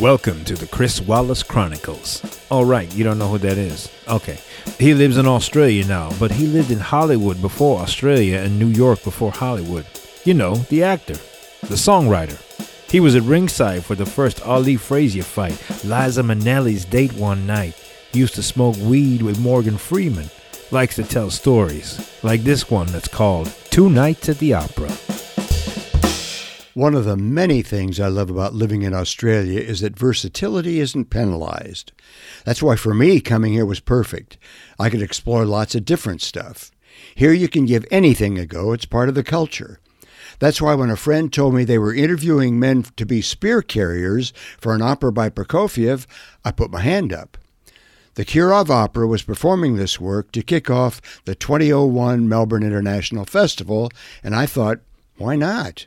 Welcome to the Chris Wallace Chronicles. All right, you don't know who that is. Okay. He lives in Australia now, but he lived in Hollywood before Australia and New York before Hollywood. You know, the actor, the songwriter. He was at ringside for the first Ali Frazier fight, Liza Minnelli's date one night. He used to smoke weed with Morgan Freeman. Likes to tell stories, like this one that's called Two Nights at the Opera. One of the many things I love about living in Australia is that versatility isn't penalized. That's why for me, coming here was perfect. I could explore lots of different stuff. Here you can give anything a go, it's part of the culture. That's why when a friend told me they were interviewing men to be spear carriers for an opera by Prokofiev, I put my hand up. The Kirov Opera was performing this work to kick off the 2001 Melbourne International Festival, and I thought, why not?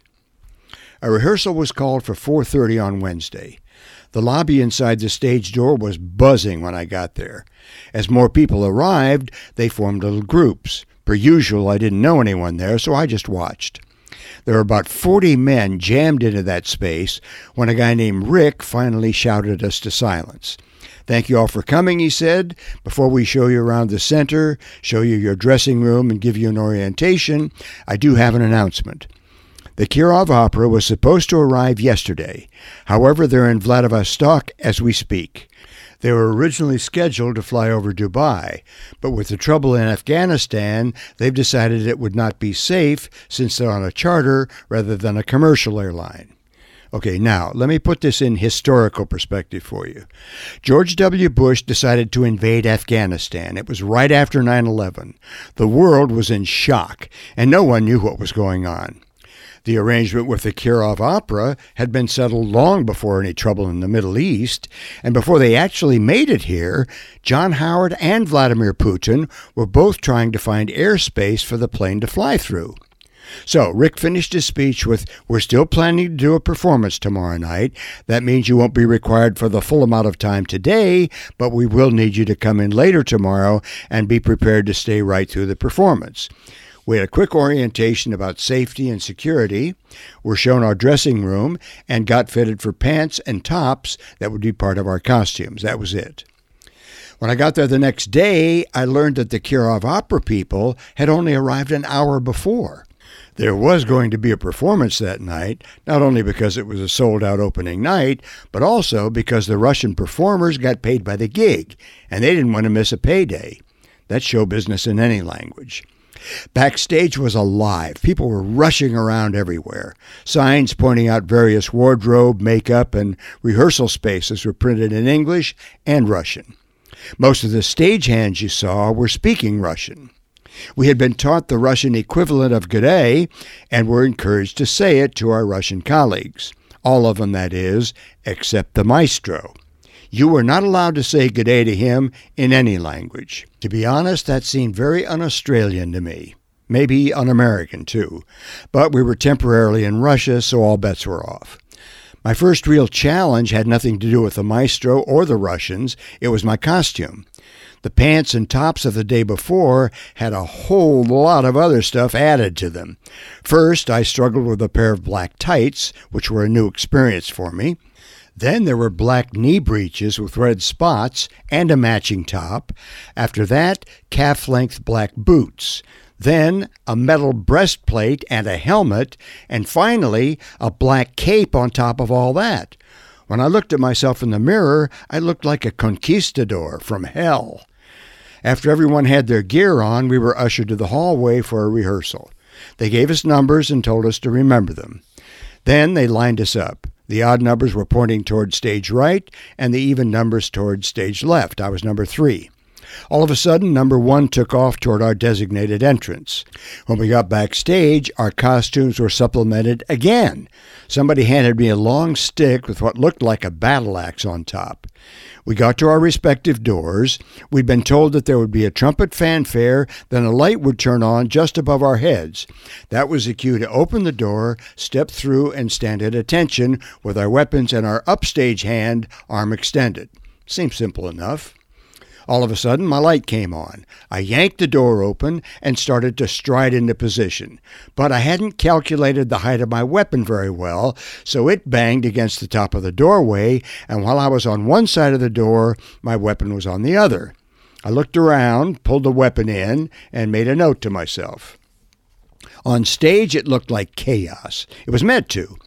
A rehearsal was called for 4:30 on Wednesday. The lobby inside the stage door was buzzing when I got there. As more people arrived, they formed little groups. Per usual, I didn't know anyone there, so I just watched. There were about 40 men jammed into that space when a guy named Rick finally shouted us to silence. Thank you all for coming, he said. Before we show you around the center, show you your dressing room, and give you an orientation, I do have an announcement. The Kirov Opera was supposed to arrive yesterday. However, they're in Vladivostok as we speak. They were originally scheduled to fly over Dubai, but with the trouble in Afghanistan, they've decided it would not be safe since they're on a charter rather than a commercial airline. Okay, now let me put this in historical perspective for you. George W. Bush decided to invade Afghanistan. It was right after 9 11. The world was in shock, and no one knew what was going on. The arrangement with the Kirov Opera had been settled long before any trouble in the Middle East, and before they actually made it here, John Howard and Vladimir Putin were both trying to find airspace for the plane to fly through. So Rick finished his speech with We're still planning to do a performance tomorrow night. That means you won't be required for the full amount of time today, but we will need you to come in later tomorrow and be prepared to stay right through the performance. We had a quick orientation about safety and security, were shown our dressing room, and got fitted for pants and tops that would be part of our costumes. That was it. When I got there the next day, I learned that the Kirov Opera people had only arrived an hour before. There was going to be a performance that night, not only because it was a sold out opening night, but also because the Russian performers got paid by the gig, and they didn't want to miss a payday. That's show business in any language. Backstage was alive. People were rushing around everywhere. Signs pointing out various wardrobe, makeup, and rehearsal spaces were printed in English and Russian. Most of the stagehands you saw were speaking Russian. We had been taught the Russian equivalent of G'day and were encouraged to say it to our Russian colleagues. All of them, that is, except the maestro. You were not allowed to say good day to him in any language. To be honest, that seemed very un Australian to me. Maybe un American, too. But we were temporarily in Russia, so all bets were off. My first real challenge had nothing to do with the maestro or the Russians, it was my costume. The pants and tops of the day before had a whole lot of other stuff added to them. First, I struggled with a pair of black tights, which were a new experience for me. Then there were black knee breeches with red spots and a matching top. After that, calf length black boots. Then a metal breastplate and a helmet. And finally, a black cape on top of all that. When I looked at myself in the mirror, I looked like a conquistador from hell. After everyone had their gear on, we were ushered to the hallway for a rehearsal. They gave us numbers and told us to remember them. Then they lined us up. The odd numbers were pointing toward stage right, and the even numbers toward stage left. I was number three. All of a sudden, number one took off toward our designated entrance. When we got backstage, our costumes were supplemented again. Somebody handed me a long stick with what looked like a battle axe on top. We got to our respective doors. We'd been told that there would be a trumpet fanfare, then a light would turn on just above our heads. That was the cue to open the door, step through, and stand at attention with our weapons in our upstage hand, arm extended. Seems simple enough. All of a sudden, my light came on. I yanked the door open and started to stride into position. But I hadn't calculated the height of my weapon very well, so it banged against the top of the doorway, and while I was on one side of the door, my weapon was on the other. I looked around, pulled the weapon in, and made a note to myself. On stage, it looked like chaos. It was meant to.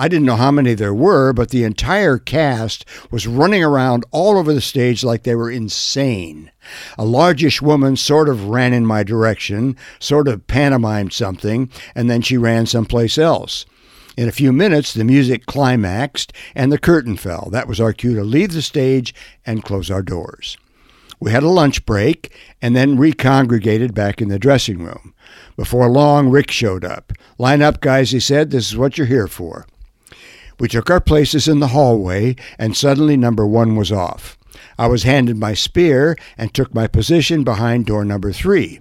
I didn't know how many there were, but the entire cast was running around all over the stage like they were insane. A largish woman sort of ran in my direction, sort of pantomimed something, and then she ran someplace else. In a few minutes, the music climaxed and the curtain fell. That was our cue to leave the stage and close our doors. We had a lunch break and then recongregated back in the dressing room. Before long, Rick showed up. Line up, guys, he said. This is what you're here for. We took our places in the hallway, and suddenly number one was off. I was handed my spear and took my position behind door number three.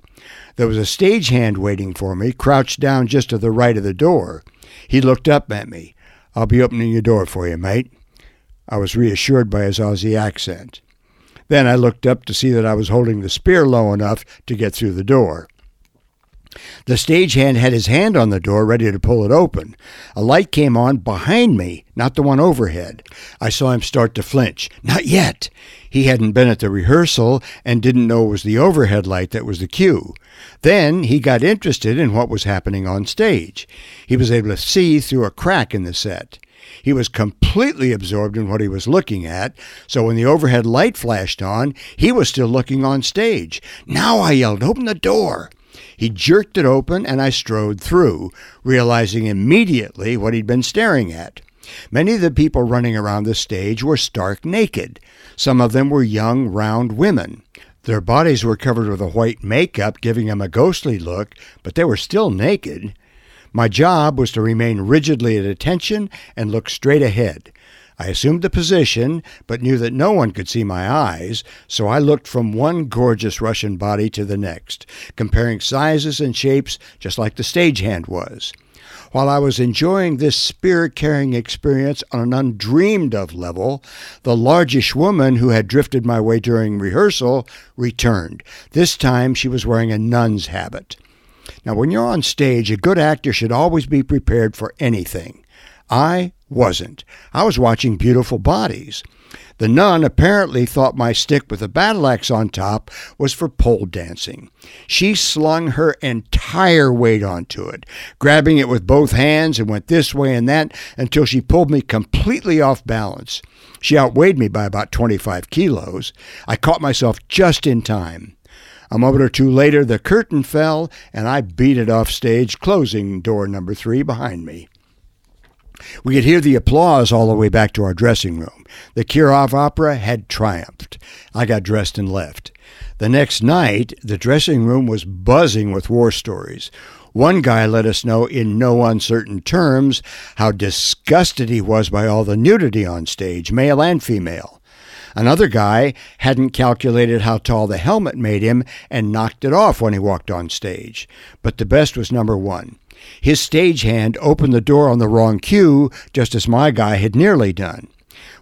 There was a stagehand waiting for me, crouched down just to the right of the door. He looked up at me. I'll be opening your door for you, mate. I was reassured by his Aussie accent. Then I looked up to see that I was holding the spear low enough to get through the door. The stagehand had his hand on the door, ready to pull it open. A light came on behind me, not the one overhead. I saw him start to flinch. Not yet! He hadn't been at the rehearsal and didn't know it was the overhead light that was the cue. Then he got interested in what was happening on stage. He was able to see through a crack in the set. He was completely absorbed in what he was looking at, so when the overhead light flashed on, he was still looking on stage. Now I yelled, Open the door! He jerked it open, and I strode through, realizing immediately what he'd been staring at. Many of the people running around the stage were stark naked. Some of them were young, round women. Their bodies were covered with a white makeup, giving them a ghostly look, but they were still naked. My job was to remain rigidly at attention and look straight ahead. I assumed the position, but knew that no one could see my eyes, so I looked from one gorgeous Russian body to the next, comparing sizes and shapes just like the stagehand was. While I was enjoying this spirit carrying experience on an undreamed of level, the largish woman who had drifted my way during rehearsal returned. This time she was wearing a nun's habit. Now, when you're on stage, a good actor should always be prepared for anything. I wasn't. I was watching beautiful bodies. The nun apparently thought my stick with a battle axe on top was for pole dancing. She slung her entire weight onto it, grabbing it with both hands and went this way and that until she pulled me completely off balance. She outweighed me by about 25 kilos. I caught myself just in time. A moment or two later, the curtain fell, and I beat it off stage, closing door number three behind me. We could hear the applause all the way back to our dressing room. The Kirov Opera had triumphed. I got dressed and left. The next night, the dressing room was buzzing with war stories. One guy let us know in no uncertain terms how disgusted he was by all the nudity on stage, male and female. Another guy hadn't calculated how tall the helmet made him and knocked it off when he walked on stage. But the best was number one. His stagehand opened the door on the wrong cue, just as my guy had nearly done.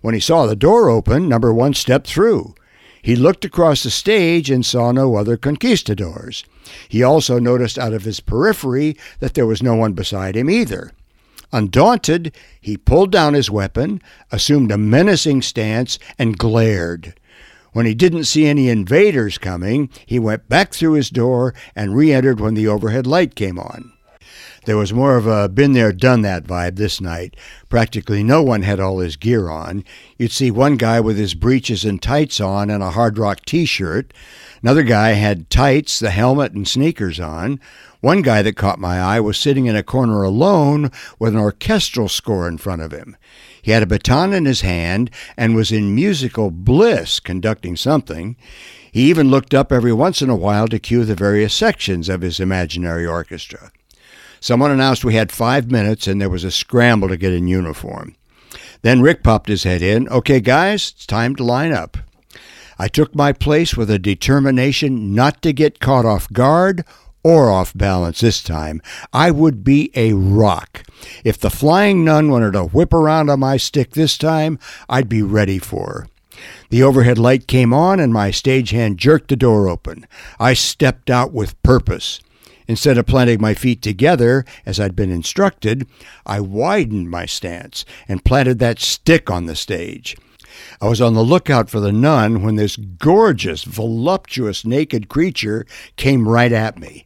When he saw the door open, number one stepped through. He looked across the stage and saw no other conquistadors. He also noticed out of his periphery that there was no one beside him either. Undaunted, he pulled down his weapon, assumed a menacing stance, and glared. When he didn't see any invaders coming, he went back through his door and re entered when the overhead light came on. There was more of a been there, done that vibe this night. Practically no one had all his gear on. You'd see one guy with his breeches and tights on and a hard rock t shirt. Another guy had tights, the helmet, and sneakers on. One guy that caught my eye was sitting in a corner alone with an orchestral score in front of him. He had a baton in his hand and was in musical bliss conducting something. He even looked up every once in a while to cue the various sections of his imaginary orchestra. Someone announced we had five minutes, and there was a scramble to get in uniform. Then Rick popped his head in. Okay, guys, it's time to line up. I took my place with a determination not to get caught off guard or off balance this time. I would be a rock. If the flying nun wanted to whip around on my stick this time, I'd be ready for her. The overhead light came on, and my stagehand jerked the door open. I stepped out with purpose. Instead of planting my feet together, as I'd been instructed, I widened my stance and planted that stick on the stage. I was on the lookout for the nun when this gorgeous, voluptuous, naked creature came right at me.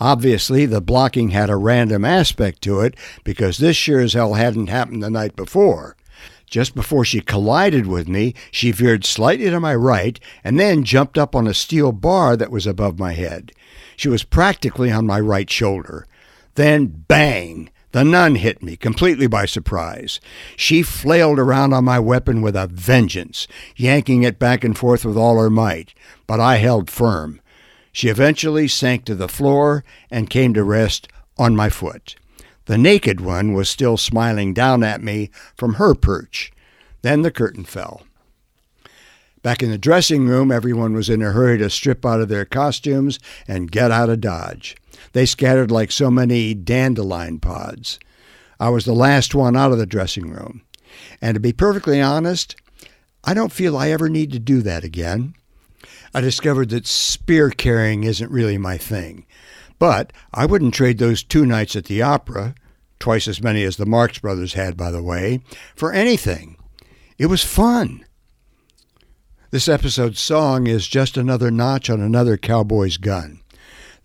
Obviously, the blocking had a random aspect to it because this sure as hell hadn't happened the night before. Just before she collided with me, she veered slightly to my right and then jumped up on a steel bar that was above my head. She was practically on my right shoulder. Then, bang! The nun hit me completely by surprise. She flailed around on my weapon with a vengeance, yanking it back and forth with all her might, but I held firm. She eventually sank to the floor and came to rest on my foot. The naked one was still smiling down at me from her perch. Then the curtain fell. Back in the dressing room, everyone was in a hurry to strip out of their costumes and get out of Dodge. They scattered like so many dandelion pods. I was the last one out of the dressing room. And to be perfectly honest, I don't feel I ever need to do that again. I discovered that spear carrying isn't really my thing. But I wouldn't trade those two nights at the opera, twice as many as the Marx Brothers had, by the way, for anything. It was fun. This episode's song is just another notch on another cowboy's gun.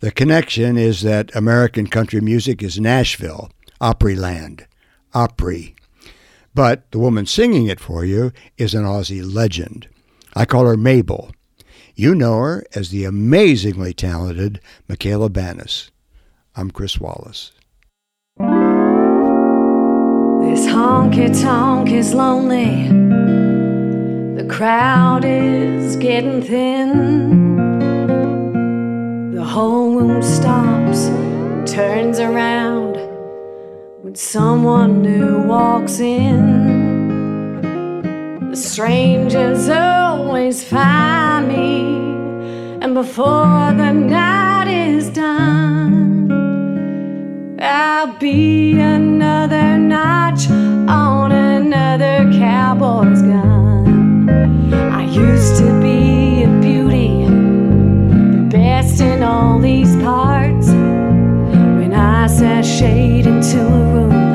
The connection is that American country music is Nashville, Opryland, Opry. But the woman singing it for you is an Aussie legend. I call her Mabel. You know her as the amazingly talented Michala Banas. I'm Chris Wallace. This honky tonk is lonely The crowd is getting thin. The whole room stops, turns around when someone new walks in. The strangers always find me, and before the night is done, I'll be another notch on another cowboy's gun. I used to be a beauty, the best in all these parts. When I sashayed into a room,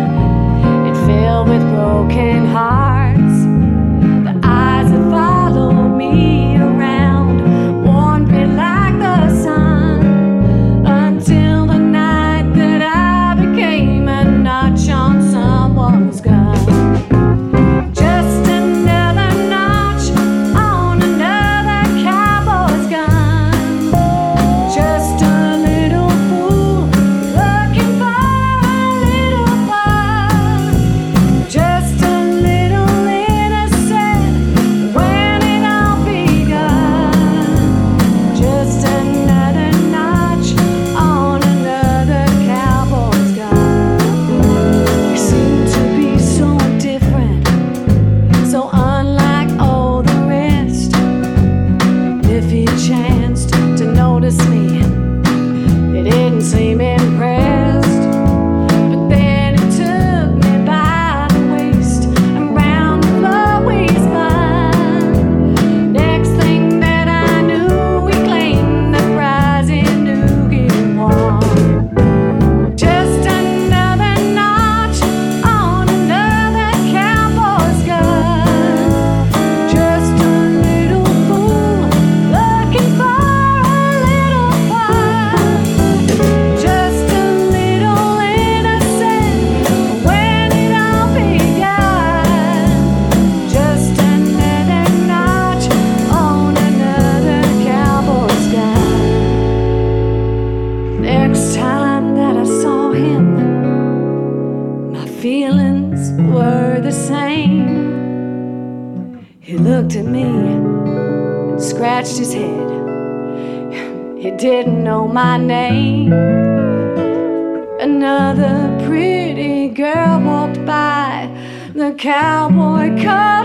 didn't know my name. Another pretty girl walked by. The cowboy called